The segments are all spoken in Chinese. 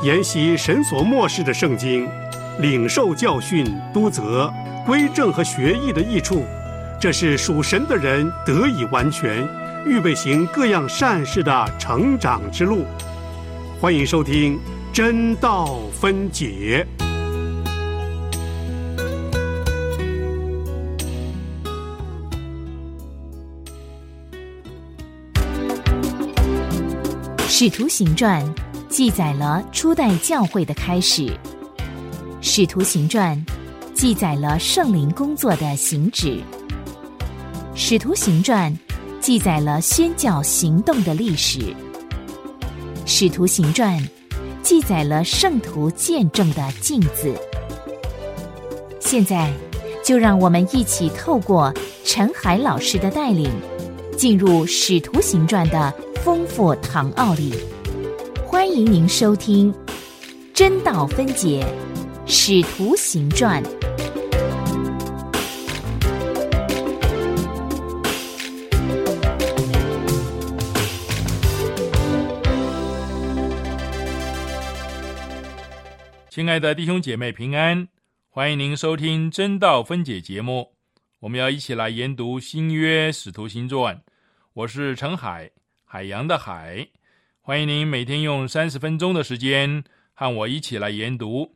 研习神所漠视的圣经，领受教训、督责、归正和学艺的益处，这是属神的人得以完全，预备行各样善事的成长之路。欢迎收听《真道分解》。使徒行传记载了初代教会的开始，使徒行传记载了圣灵工作的行止，使徒行传记载了宣教行动的历史，使徒行传记载了圣徒见证的镜子。现在，就让我们一起透过陈海老师的带领，进入使徒行传的。丰富唐奥里，欢迎您收听《真道分解使徒行传》。亲爱的弟兄姐妹平安，欢迎您收听《真道分解》节目。我们要一起来研读新约使徒行传。我是陈海。海洋的海，欢迎您每天用三十分钟的时间和我一起来研读。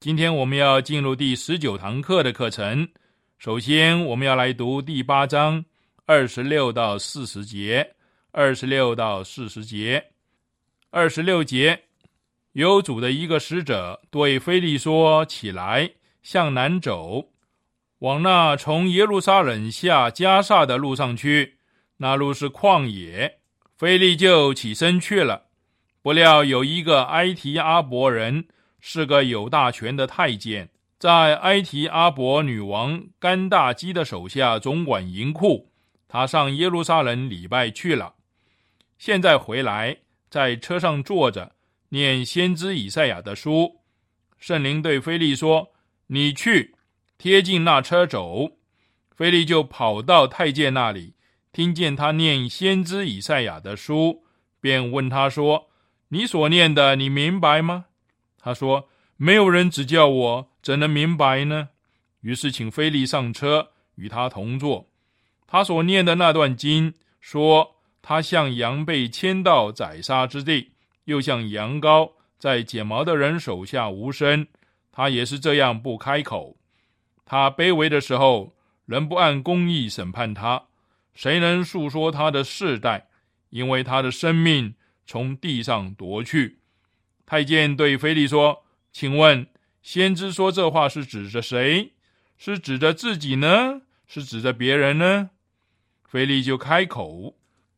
今天我们要进入第十九堂课的课程。首先，我们要来读第八章二十六到四十节。二十六到四十节，二十六节，有主的一个使者对菲利说：“起来，向南走，往那从耶路撒冷下加萨的路上去。那路是旷野。”菲利就起身去了，不料有一个埃提阿伯人，是个有大权的太监，在埃提阿伯女王甘大基的手下总管银库。他上耶路撒冷礼拜去了，现在回来，在车上坐着，念先知以赛亚的书。圣灵对菲利说：“你去，贴近那车走。”菲利就跑到太监那里。听见他念先知以赛亚的书，便问他说：“你所念的，你明白吗？”他说：“没有人指教我，怎能明白呢？”于是请菲利上车，与他同坐。他所念的那段经说：“他像羊被牵到宰杀之地，又像羊羔在剪毛的人手下无声。他也是这样不开口。他卑微的时候，人不按公义审判他。”谁能诉说他的世代？因为他的生命从地上夺去。太监对菲利说：“请问，先知说这话是指着谁？是指着自己呢？是指着别人呢？”菲利就开口，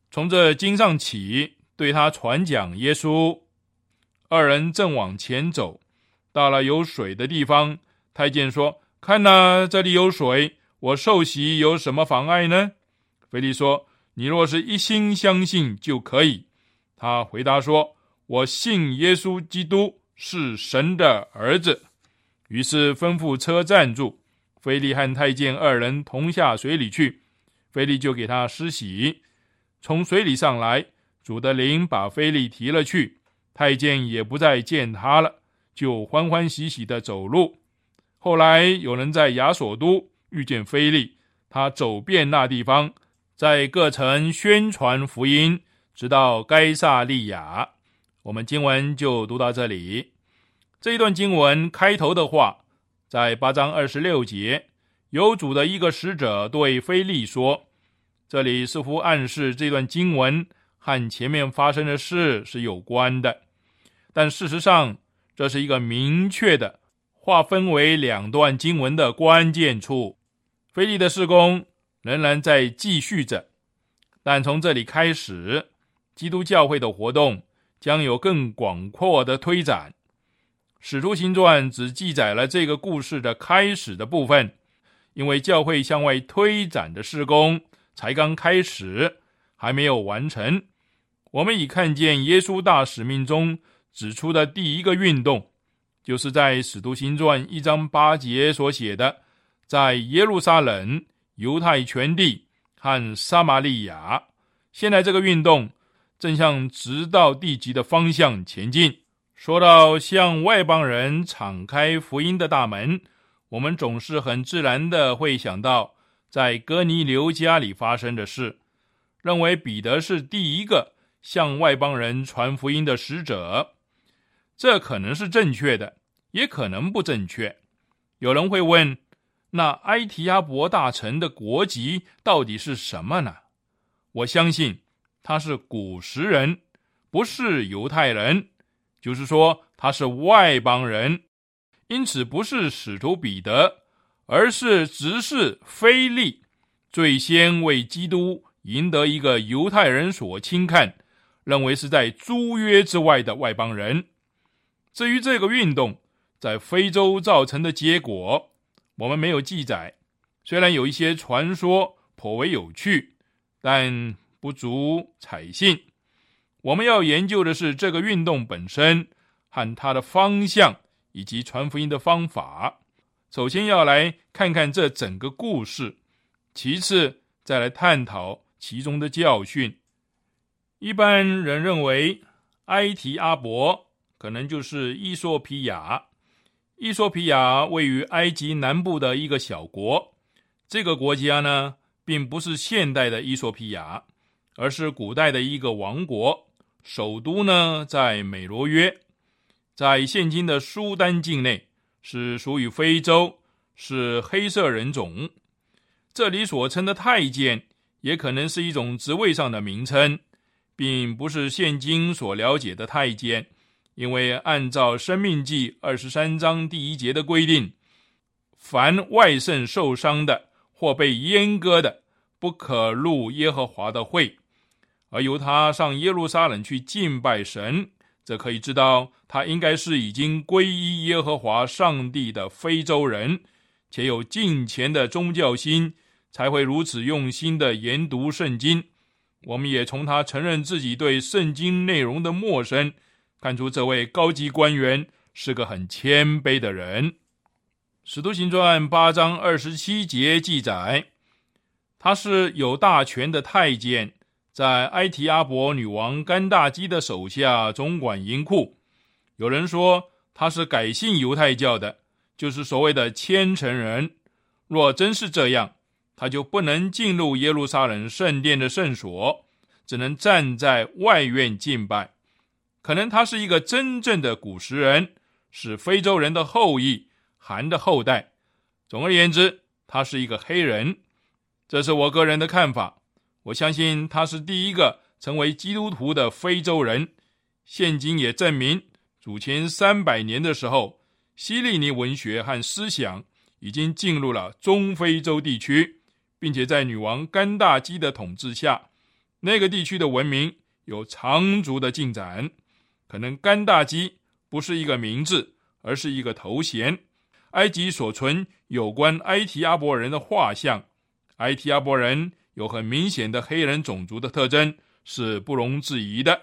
从这经上起，对他传讲耶稣。二人正往前走，到了有水的地方，太监说：“看呐，这里有水，我受洗有什么妨碍呢？”菲利说：“你若是一心相信就可以。”他回答说：“我信耶稣基督是神的儿子。”于是吩咐车站住，菲利和太监二人同下水里去。菲利就给他施洗，从水里上来，主的灵把菲利提了去，太监也不再见他了，就欢欢喜喜的走路。后来有人在亚索都遇见菲利，他走遍那地方。在各城宣传福音，直到该萨利亚。我们经文就读到这里。这一段经文开头的话，在八章二十六节，有主的一个使者对菲利说：“这里似乎暗示这段经文和前面发生的事是有关的，但事实上，这是一个明确的划分为两段经文的关键处。菲利的事工。”仍然在继续着，但从这里开始，基督教会的活动将有更广阔的推展。使徒行传只记载了这个故事的开始的部分，因为教会向外推展的施工才刚开始，还没有完成。我们已看见耶稣大使命中指出的第一个运动，就是在使徒行传一章八节所写的，在耶路撒冷。犹太全地和撒玛利亚，现在这个运动正向直到地极的方向前进。说到向外邦人敞开福音的大门，我们总是很自然的会想到在哥尼流家里发生的事，认为彼得是第一个向外邦人传福音的使者。这可能是正确的，也可能不正确。有人会问：那埃提阿伯大臣的国籍到底是什么呢？我相信他是古时人，不是犹太人。就是说，他是外邦人，因此不是使徒彼得，而是执事菲利，最先为基督赢得一个犹太人所轻看，认为是在租约之外的外邦人。至于这个运动在非洲造成的结果，我们没有记载。虽然有一些传说颇为有趣，但不足采信。我们要研究的是这个运动本身和它的方向以及传福音的方法。首先要来看看这整个故事，其次再来探讨其中的教训。一般人认为埃提阿伯可能就是伊索皮亚。伊索皮亚位于埃及南部的一个小国，这个国家呢，并不是现代的伊索皮亚，而是古代的一个王国。首都呢在美罗约，在现今的苏丹境内，是属于非洲，是黑色人种。这里所称的太监，也可能是一种职位上的名称，并不是现今所了解的太监。因为按照《生命记》二十三章第一节的规定，凡外肾受伤的或被阉割的，不可入耶和华的会。而由他上耶路撒冷去敬拜神，则可以知道他应该是已经皈依耶和华上帝的非洲人，且有敬虔的宗教心，才会如此用心的研读圣经。我们也从他承认自己对圣经内容的陌生，看出这位高级官员是个很谦卑的人。使徒行传八章二十七节记载，他是有大权的太监。在埃提阿伯女王甘大基的手下总管银库，有人说他是改信犹太教的，就是所谓的虔诚人。若真是这样，他就不能进入耶路撒冷圣殿的圣所，只能站在外院敬拜。可能他是一个真正的古时人，是非洲人的后裔，韩的后代。总而言之，他是一个黑人。这是我个人的看法。我相信他是第一个成为基督徒的非洲人。现今也证明，祖前三百年的时候，希利尼文学和思想已经进入了中非洲地区，并且在女王甘大基的统治下，那个地区的文明有长足的进展。可能甘大基不是一个名字，而是一个头衔。埃及所存有关埃提阿伯人的画像，埃提阿伯人。有很明显的黑人种族的特征是不容置疑的。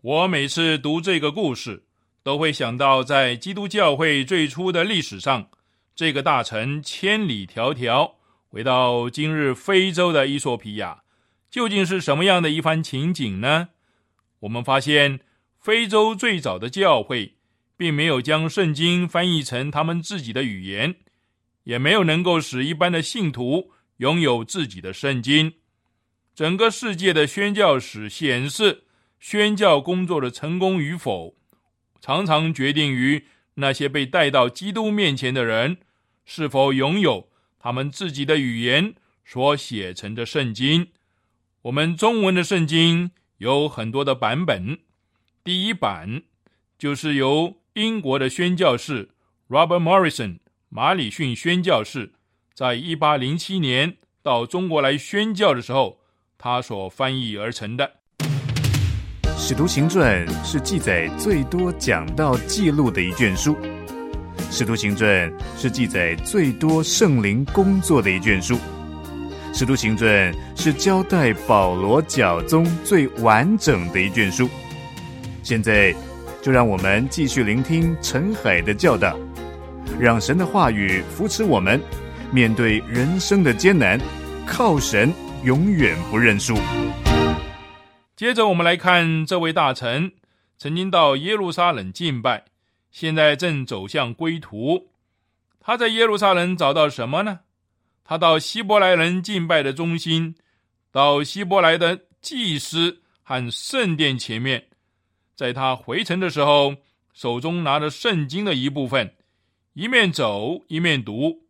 我每次读这个故事，都会想到在基督教会最初的历史上，这个大臣千里迢迢回到今日非洲的伊索比亚，究竟是什么样的一番情景呢？我们发现，非洲最早的教会并没有将圣经翻译成他们自己的语言，也没有能够使一般的信徒。拥有自己的圣经，整个世界的宣教史显示，宣教工作的成功与否，常常决定于那些被带到基督面前的人是否拥有他们自己的语言所写成的圣经。我们中文的圣经有很多的版本，第一版就是由英国的宣教士 Robert Morrison 马里逊宣教士。在一八零七年到中国来宣教的时候，他所翻译而成的《使徒行传》是记载最多讲道记录的一卷书，《使徒行传》是记载最多圣灵工作的一卷书，《使徒行传》是交代保罗教宗最完整的一卷书。现在，就让我们继续聆听陈海的教导，让神的话语扶持我们。面对人生的艰难，靠神永远不认输。接着，我们来看这位大臣曾经到耶路撒冷敬拜，现在正走向归途。他在耶路撒冷找到什么呢？他到希伯来人敬拜的中心，到希伯来的祭司和圣殿前面。在他回城的时候，手中拿着圣经的一部分，一面走一面读。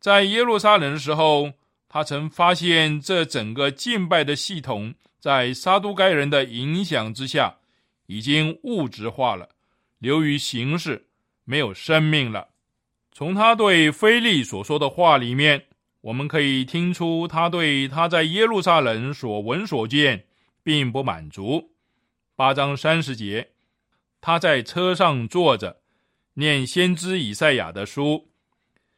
在耶路撒冷的时候，他曾发现这整个敬拜的系统，在撒都该人的影响之下，已经物质化了，流于形式，没有生命了。从他对菲利所说的话里面，我们可以听出他对他在耶路撒冷所闻所见并不满足。八章三十节，他在车上坐着，念先知以赛亚的书。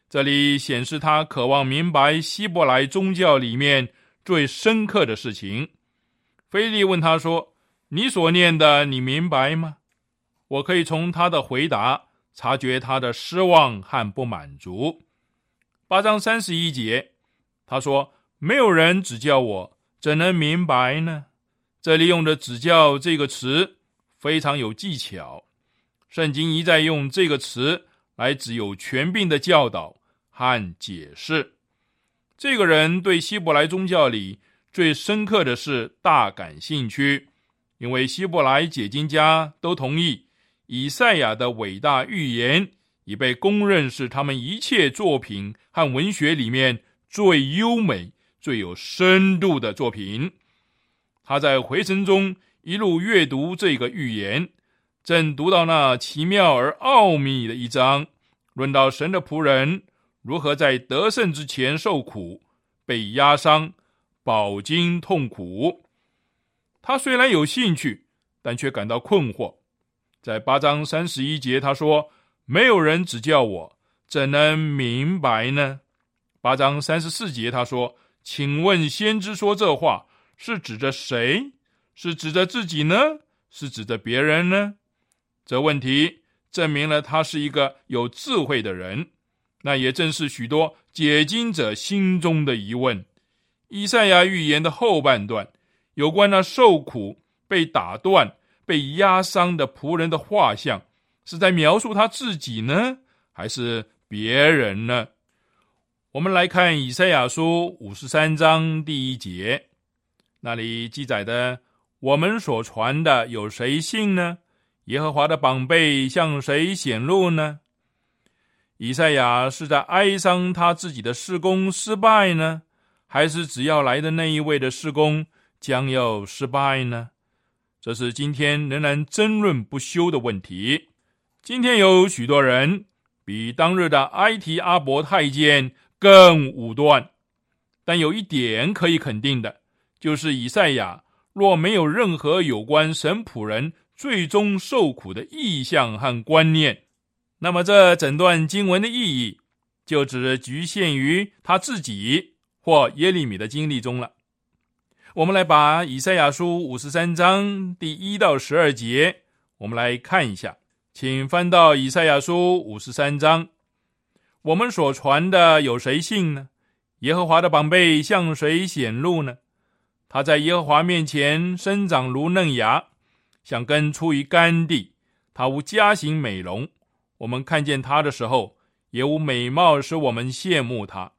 这里显示他渴望明白希伯来宗教里面最深刻的事情。菲利问他说：“你所念的，你明白吗？”我可以从他的回答。察觉他的失望和不满足。八章三十一节，他说：“没有人指教我，怎能明白呢？”这里用的“指教”这个词非常有技巧。圣经一再用这个词来指有权柄的教导和解释。这个人对希伯来宗教里最深刻的是大感兴趣，因为希伯来解经家都同意。以赛亚的伟大预言已被公认是他们一切作品和文学里面最优美、最有深度的作品。他在回程中一路阅读这个预言，正读到那奇妙而奥秘的一章，论到神的仆人如何在得胜之前受苦、被压伤、饱经痛苦。他虽然有兴趣，但却感到困惑。在八章三十一节，他说：“没有人指教我，怎能明白呢？”八章三十四节，他说：“请问先知说这话是指着谁？是指着自己呢？是指着别人呢？”这问题证明了他是一个有智慧的人。那也正是许多解经者心中的疑问。以赛亚预言的后半段，有关那受苦、被打断。被压伤的仆人的画像，是在描述他自己呢，还是别人呢？我们来看以赛亚书五十三章第一节，那里记载的：“我们所传的有谁信呢？耶和华的宝贝向谁显露呢？”以赛亚是在哀伤他自己的事工失败呢，还是只要来的那一位的施工将要失败呢？这是今天仍然争论不休的问题。今天有许多人比当日的埃提阿伯太监更武断，但有一点可以肯定的，就是以赛亚若没有任何有关神仆人最终受苦的意向和观念，那么这整段经文的意义就只局限于他自己或耶利米的经历中了。我们来把以赛亚书五十三章第一到十二节，我们来看一下，请翻到以赛亚书五十三章。我们所传的有谁信呢？耶和华的宝贝向谁显露呢？他在耶和华面前生长如嫩芽，像根出于干地。他无家型美容，我们看见他的时候，也无美貌使我们羡慕他。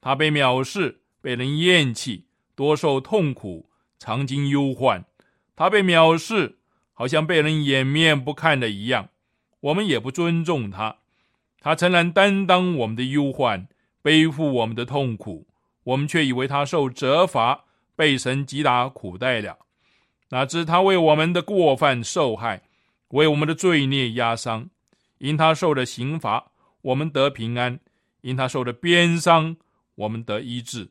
他被藐视，被人厌弃。多受痛苦，常经忧患，他被藐视，好像被人掩面不看的一样。我们也不尊重他。他诚然担当我们的忧患，背负我们的痛苦，我们却以为他受责罚，被神击打苦待了。哪知他为我们的过犯受害，为我们的罪孽压伤。因他受的刑罚，我们得平安；因他受的鞭伤，我们得医治。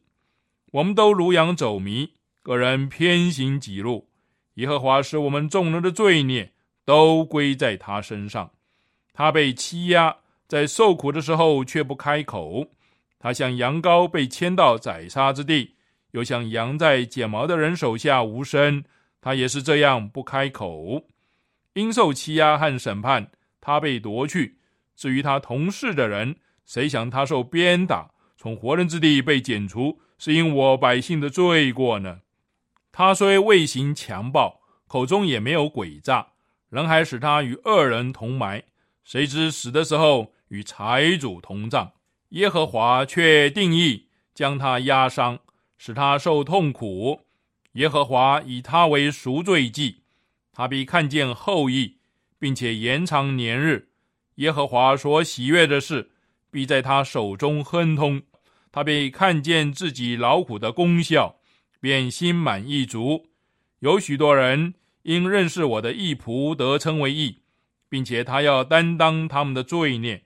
我们都如羊走迷，个人偏行己路。耶和华使我们众人的罪孽都归在他身上。他被欺压，在受苦的时候却不开口。他像羊羔被牵到宰杀之地，又像羊在剪毛的人手下无声。他也是这样不开口。因受欺压和审判，他被夺去。至于他同事的人，谁想他受鞭打，从活人之地被剪除？是因我百姓的罪过呢？他虽未行强暴，口中也没有诡诈，人还使他与恶人同埋，谁知死的时候与财主同葬。耶和华却定义将他压伤，使他受痛苦。耶和华以他为赎罪祭，他必看见后裔，并且延长年日。耶和华所喜悦的事，必在他手中亨通。他必看见自己劳苦的功效，便心满意足。有许多人因认识我的义仆得称为义，并且他要担当他们的罪孽，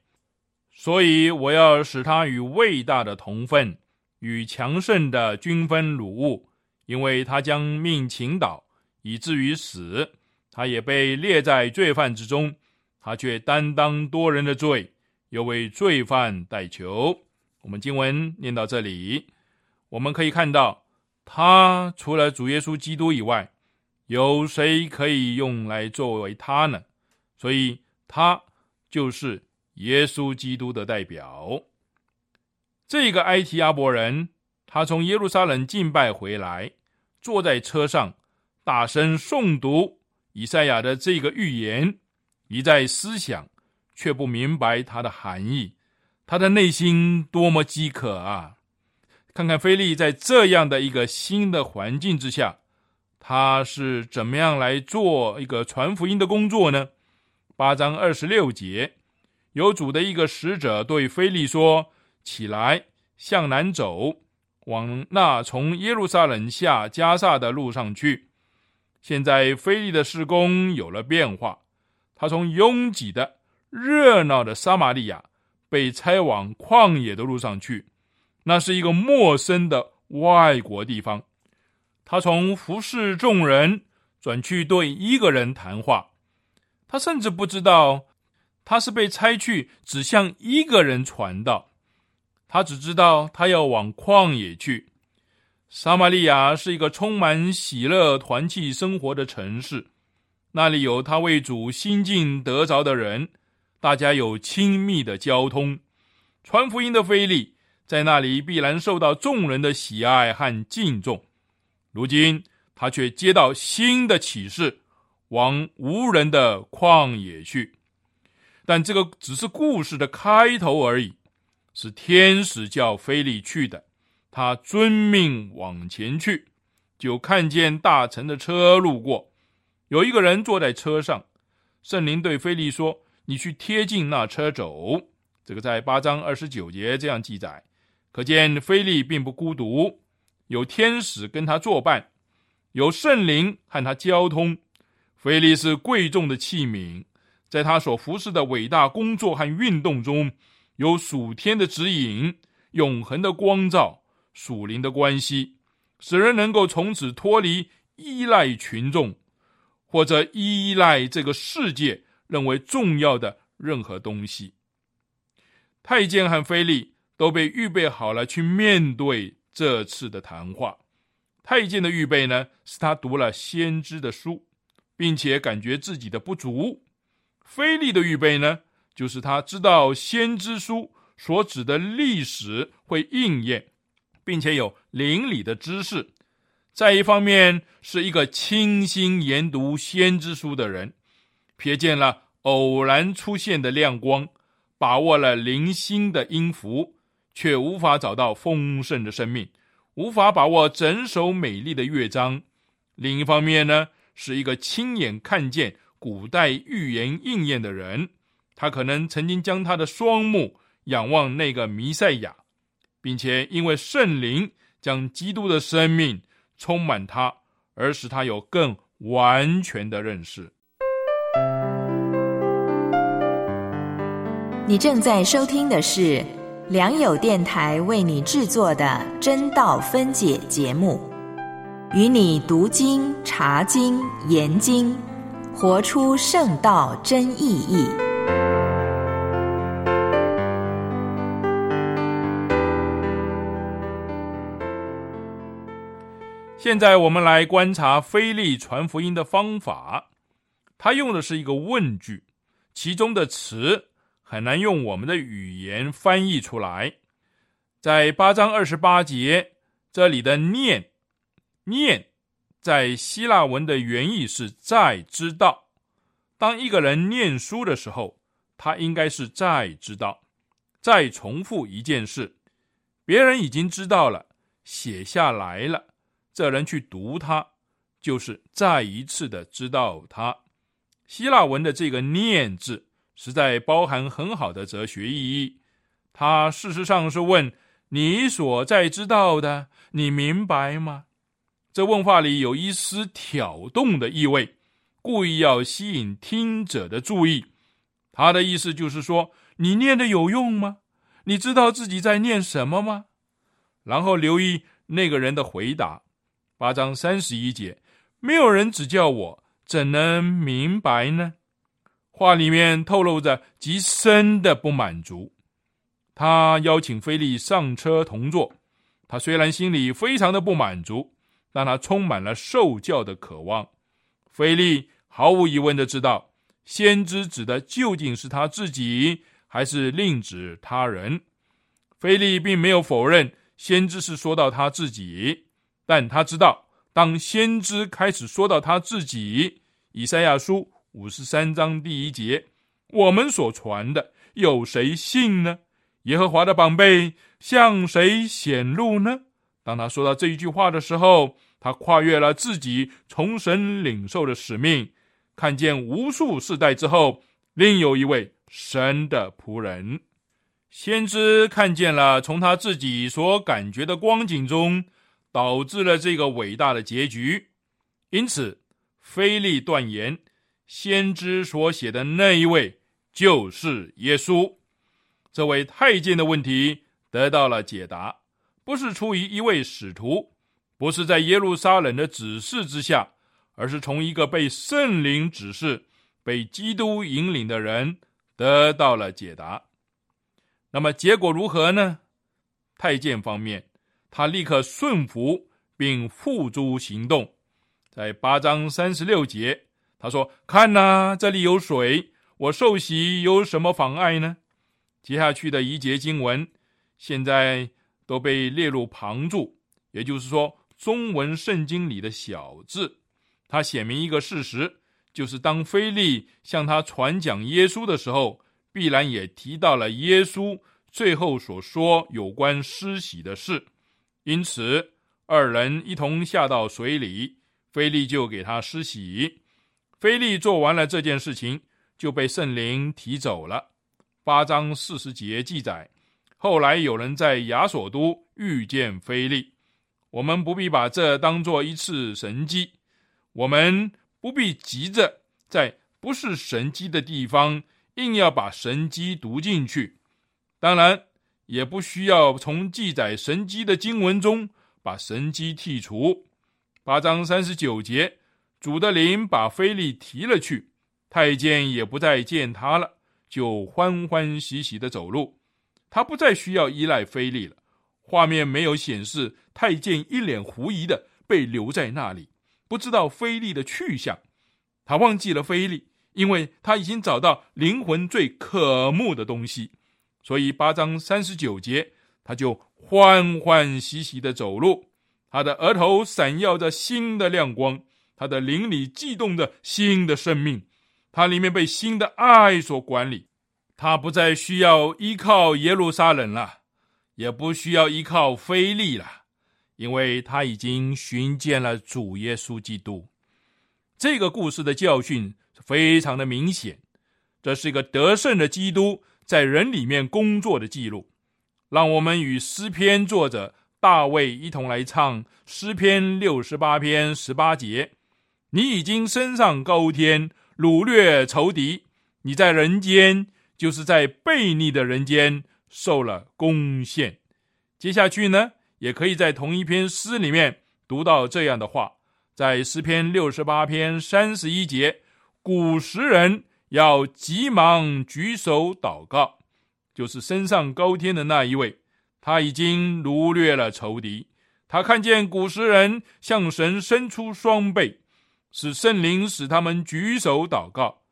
所以我要使他与伟大的同分，与强盛的均分辱物，因为他将命倾倒，以至于死。他也被列在罪犯之中，他却担当多人的罪，又为罪犯代求。我们经文念到这里，我们可以看到。他除了主耶稣基督以外，有谁可以用来作为他呢？所以，他就是耶稣基督的代表。这个埃提阿伯人，他从耶路撒冷敬拜回来，坐在车上，大声诵读以赛亚的这个预言，一再思想，却不明白它的含义。他的内心多么饥渴啊！看看菲利在这样的一个新的环境之下，他是怎么样来做一个传福音的工作呢？八章二十六节，有主的一个使者对菲利说：“起来，向南走，往那从耶路撒冷下加萨的路上去。”现在菲利的施工有了变化，他从拥挤的、热闹的撒玛利亚被拆往旷野的路上去。那是一个陌生的外国地方，他从服侍众人转去对一个人谈话，他甚至不知道他是被拆去只向一个人传道，他只知道他要往旷野去。撒玛利亚是一个充满喜乐团契生活的城市，那里有他为主心境得着的人，大家有亲密的交通，传福音的菲利。在那里必然受到众人的喜爱和敬重。如今他却接到新的启示，往无人的旷野去。但这个只是故事的开头而已。是天使叫菲利去的，他遵命往前去，就看见大臣的车路过，有一个人坐在车上。圣灵对菲利说：“你去贴近那车走。”这个在八章二十九节这样记载。可见菲利并不孤独，有天使跟他作伴，有圣灵和他交通。菲利是贵重的器皿，在他所服侍的伟大工作和运动中，有属天的指引、永恒的光照、属灵的关系，使人能够从此脱离依赖群众，或者依赖这个世界认为重要的任何东西。太监和菲利。都被预备好了去面对这次的谈话。太监的预备呢，是他读了先知的书，并且感觉自己的不足；菲利的预备呢，就是他知道先知书所指的历史会应验，并且有邻里的知识。再一方面，是一个倾心研读先知书的人，瞥见了偶然出现的亮光，把握了零星的音符。却无法找到丰盛的生命，无法把握整首美丽的乐章。另一方面呢，是一个亲眼看见古代预言应验的人，他可能曾经将他的双目仰望那个弥赛亚，并且因为圣灵将基督的生命充满他，而使他有更完全的认识。你正在收听的是。良友电台为你制作的真道分解节目，与你读经、查经、研经，活出圣道真意义。现在我们来观察菲利传福音的方法，他用的是一个问句，其中的词。很难用我们的语言翻译出来。在八章二十八节这里的“念”，“念”在希腊文的原意是“在知道”，当一个人念书的时候，他应该是再知道，再重复一件事，别人已经知道了，写下来了，这人去读它，就是再一次的知道它。希腊文的这个“念”字，实在包含很好的哲学意义。它事实上是问你所在知道的，你明白吗？这问话里有一丝挑动的意味。故意要吸引听者的注意，他的意思就是说：你念的有用吗？你知道自己在念什么吗？然后留意那个人的回答。八章三十一节，没有人指教我，怎能明白呢？话里面透露着极深的不满足。他邀请菲利上车同坐，他虽然心里非常的不满足，但他充满了受教的渴望。菲利。毫无疑问的知道，先知指的究竟是他自己，还是另指他人？菲利并没有否认先知是说到他自己，但他知道，当先知开始说到他自己，以赛亚书五十三章第一节，我们所传的有谁信呢？耶和华的宝贝向谁显露呢？当他说到这一句话的时候，他跨越了自己从神领受的使命。看见无数世代之后，另有一位神的仆人，先知看见了从他自己所感觉的光景中，导致了这个伟大的结局。因此，菲利断言，先知所写的那一位就是耶稣。这位太监的问题得到了解答，不是出于一位使徒，不是在耶路撒冷的指示之下。而是从一个被圣灵指示、被基督引领的人得到了解答。那么结果如何呢？太监方面，他立刻顺服并付诸行动。在八章三十六节，他说：“看呐，这里有水，我受洗有什么妨碍呢？”接下去的一节经文，现在都被列入旁注，也就是说，中文圣经里的小字。他写明一个事实，就是当菲利向他传讲耶稣的时候，必然也提到了耶稣最后所说有关施洗的事。因此，二人一同下到水里，菲利就给他施洗。菲利做完了这件事情，就被圣灵提走了。八章四十节记载，后来有人在亚索都遇见菲利。我们不必把这当做一次神迹。我们不必急着在不是神机的地方硬要把神机读进去，当然也不需要从记载神机的经文中把神机剔除。八章三十九节，主的灵把菲利提了去，太监也不再见他了，就欢欢喜喜的走路。他不再需要依赖菲利了。画面没有显示太监一脸狐疑的被留在那里。不知道菲利的去向，他忘记了菲利，因为他已经找到灵魂最渴慕的东西，所以八章三十九节，他就欢欢喜喜的走路，他的额头闪耀着新的亮光，他的灵里悸动着新的生命，他里面被新的爱所管理，他不再需要依靠耶路撒冷了，也不需要依靠菲利了。因为他已经寻见了主耶稣基督，这个故事的教训非常的明显。这是一个得胜的基督在人里面工作的记录。让我们与诗篇作者大卫一同来唱诗篇六十八篇十八节：“你已经升上高天，掳掠仇敌；你在人间，就是在悖逆的人间受了攻陷。”接下去呢？也可以在同一篇诗里面读到这样的话，在诗篇六十八篇三十一节，古时人要急忙举手祷告，就是升上高天的那一位，他已经掳掠了仇敌。他看见古时人向神伸出双臂，使圣灵使他们举手祷告。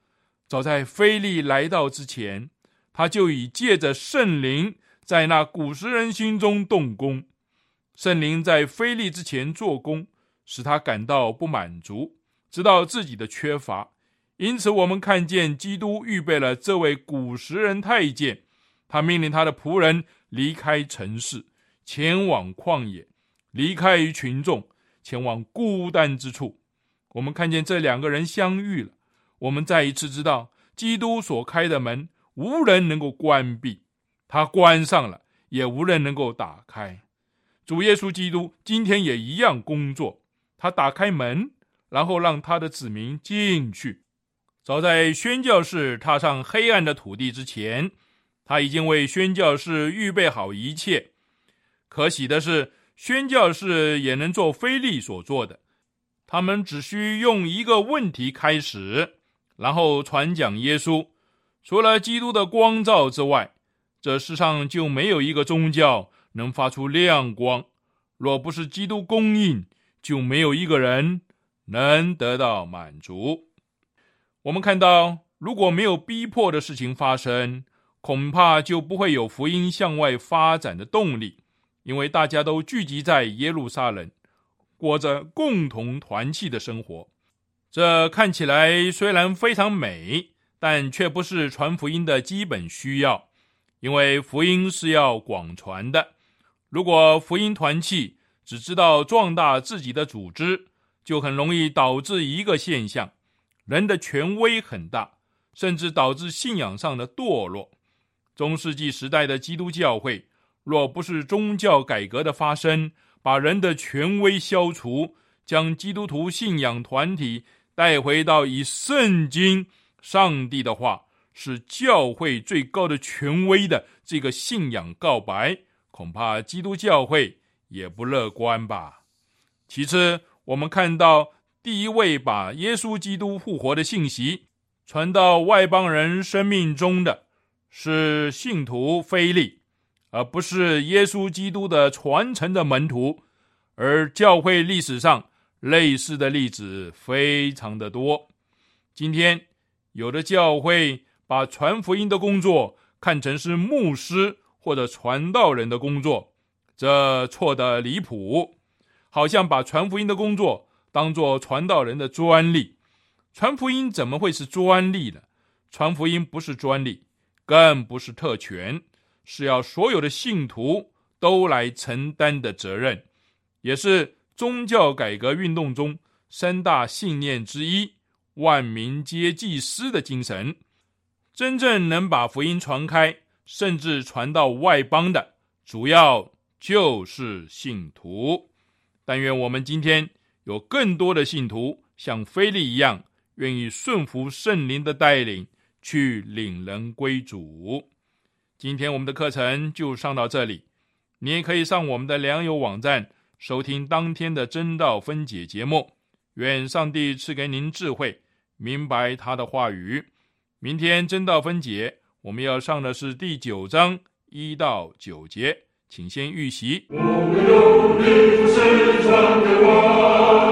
早在菲利来到之前，他就已借着圣灵在那古时人心中动工。圣灵在菲利之前做工，使他感到不满足，知道自己的缺乏，因此，我们看见基督预备了这位古时人太监，他命令他的仆人离开城市，前往旷野，离开于群众，前往孤单之处。我们看见这两个人相遇了，我们再一次知道，基督所开的门，无人能够关闭；他关上了，也无人能够打开。主耶稣基督今天也一样工作，他打开门，然后让他的子民进去。早在宣教士踏上黑暗的土地之前，他已经为宣教士预备好一切。可喜的是，宣教士也能做菲利所做的，他们只需用一个问题开始，然后传讲耶稣。除了基督的光照之外，这世上就没有一个宗教能发出亮光。若不是基督供应，就没有一个人能得到满足。我们看到，如果没有逼迫的事情发生，恐怕就不会有福音向外发展的动力，因为大家都聚集在耶路撒冷，过着共同团契的生活。这看起来虽然非常美，但却不是传福音的基本需要，因为福音是要广传的。如果福音团契只知道壮大自己的组织，就很容易导致一个现象。人的权威很大，甚至导致信仰上的堕落。中世纪时代的基督教会，若不是宗教改革的发生，把人的权威消除，将基督徒信仰团体带回到以圣经、上帝的话是教会最高的权威的这个信仰告白，恐怕基督教会也不乐观吧。其次，我们看到。第一位把耶稣基督复活的信息传到外邦人生命中的是信徒菲利，而不是耶稣基督的传承的门徒。而教会历史上类似的例子非常的多。今天有的教会把传福音的工作看成是牧师或者传道人的工作，这错的离谱，好像把传福音的工作。当做传道人的专利，传福音怎么会是专利呢？传福音不是专利，更不是特权，是要所有的信徒都来承担的责任，也是宗教改革运动中三大信念之一——万民皆祭司的精神。真正能把福音传开，甚至传到外邦的，主要就是信徒。但愿我们今天。有更多的信徒像菲利一样，愿意顺服圣灵的带领，去领人归主。今天我们的课程就上到这里，你也可以上我们的良友网站收听当天的真道分解节目。愿上帝赐给您智慧，明白他的话语。明天真道分解，我们要上的是第九章一到九节。请先预习。我们有你父神传的光芒，人是人。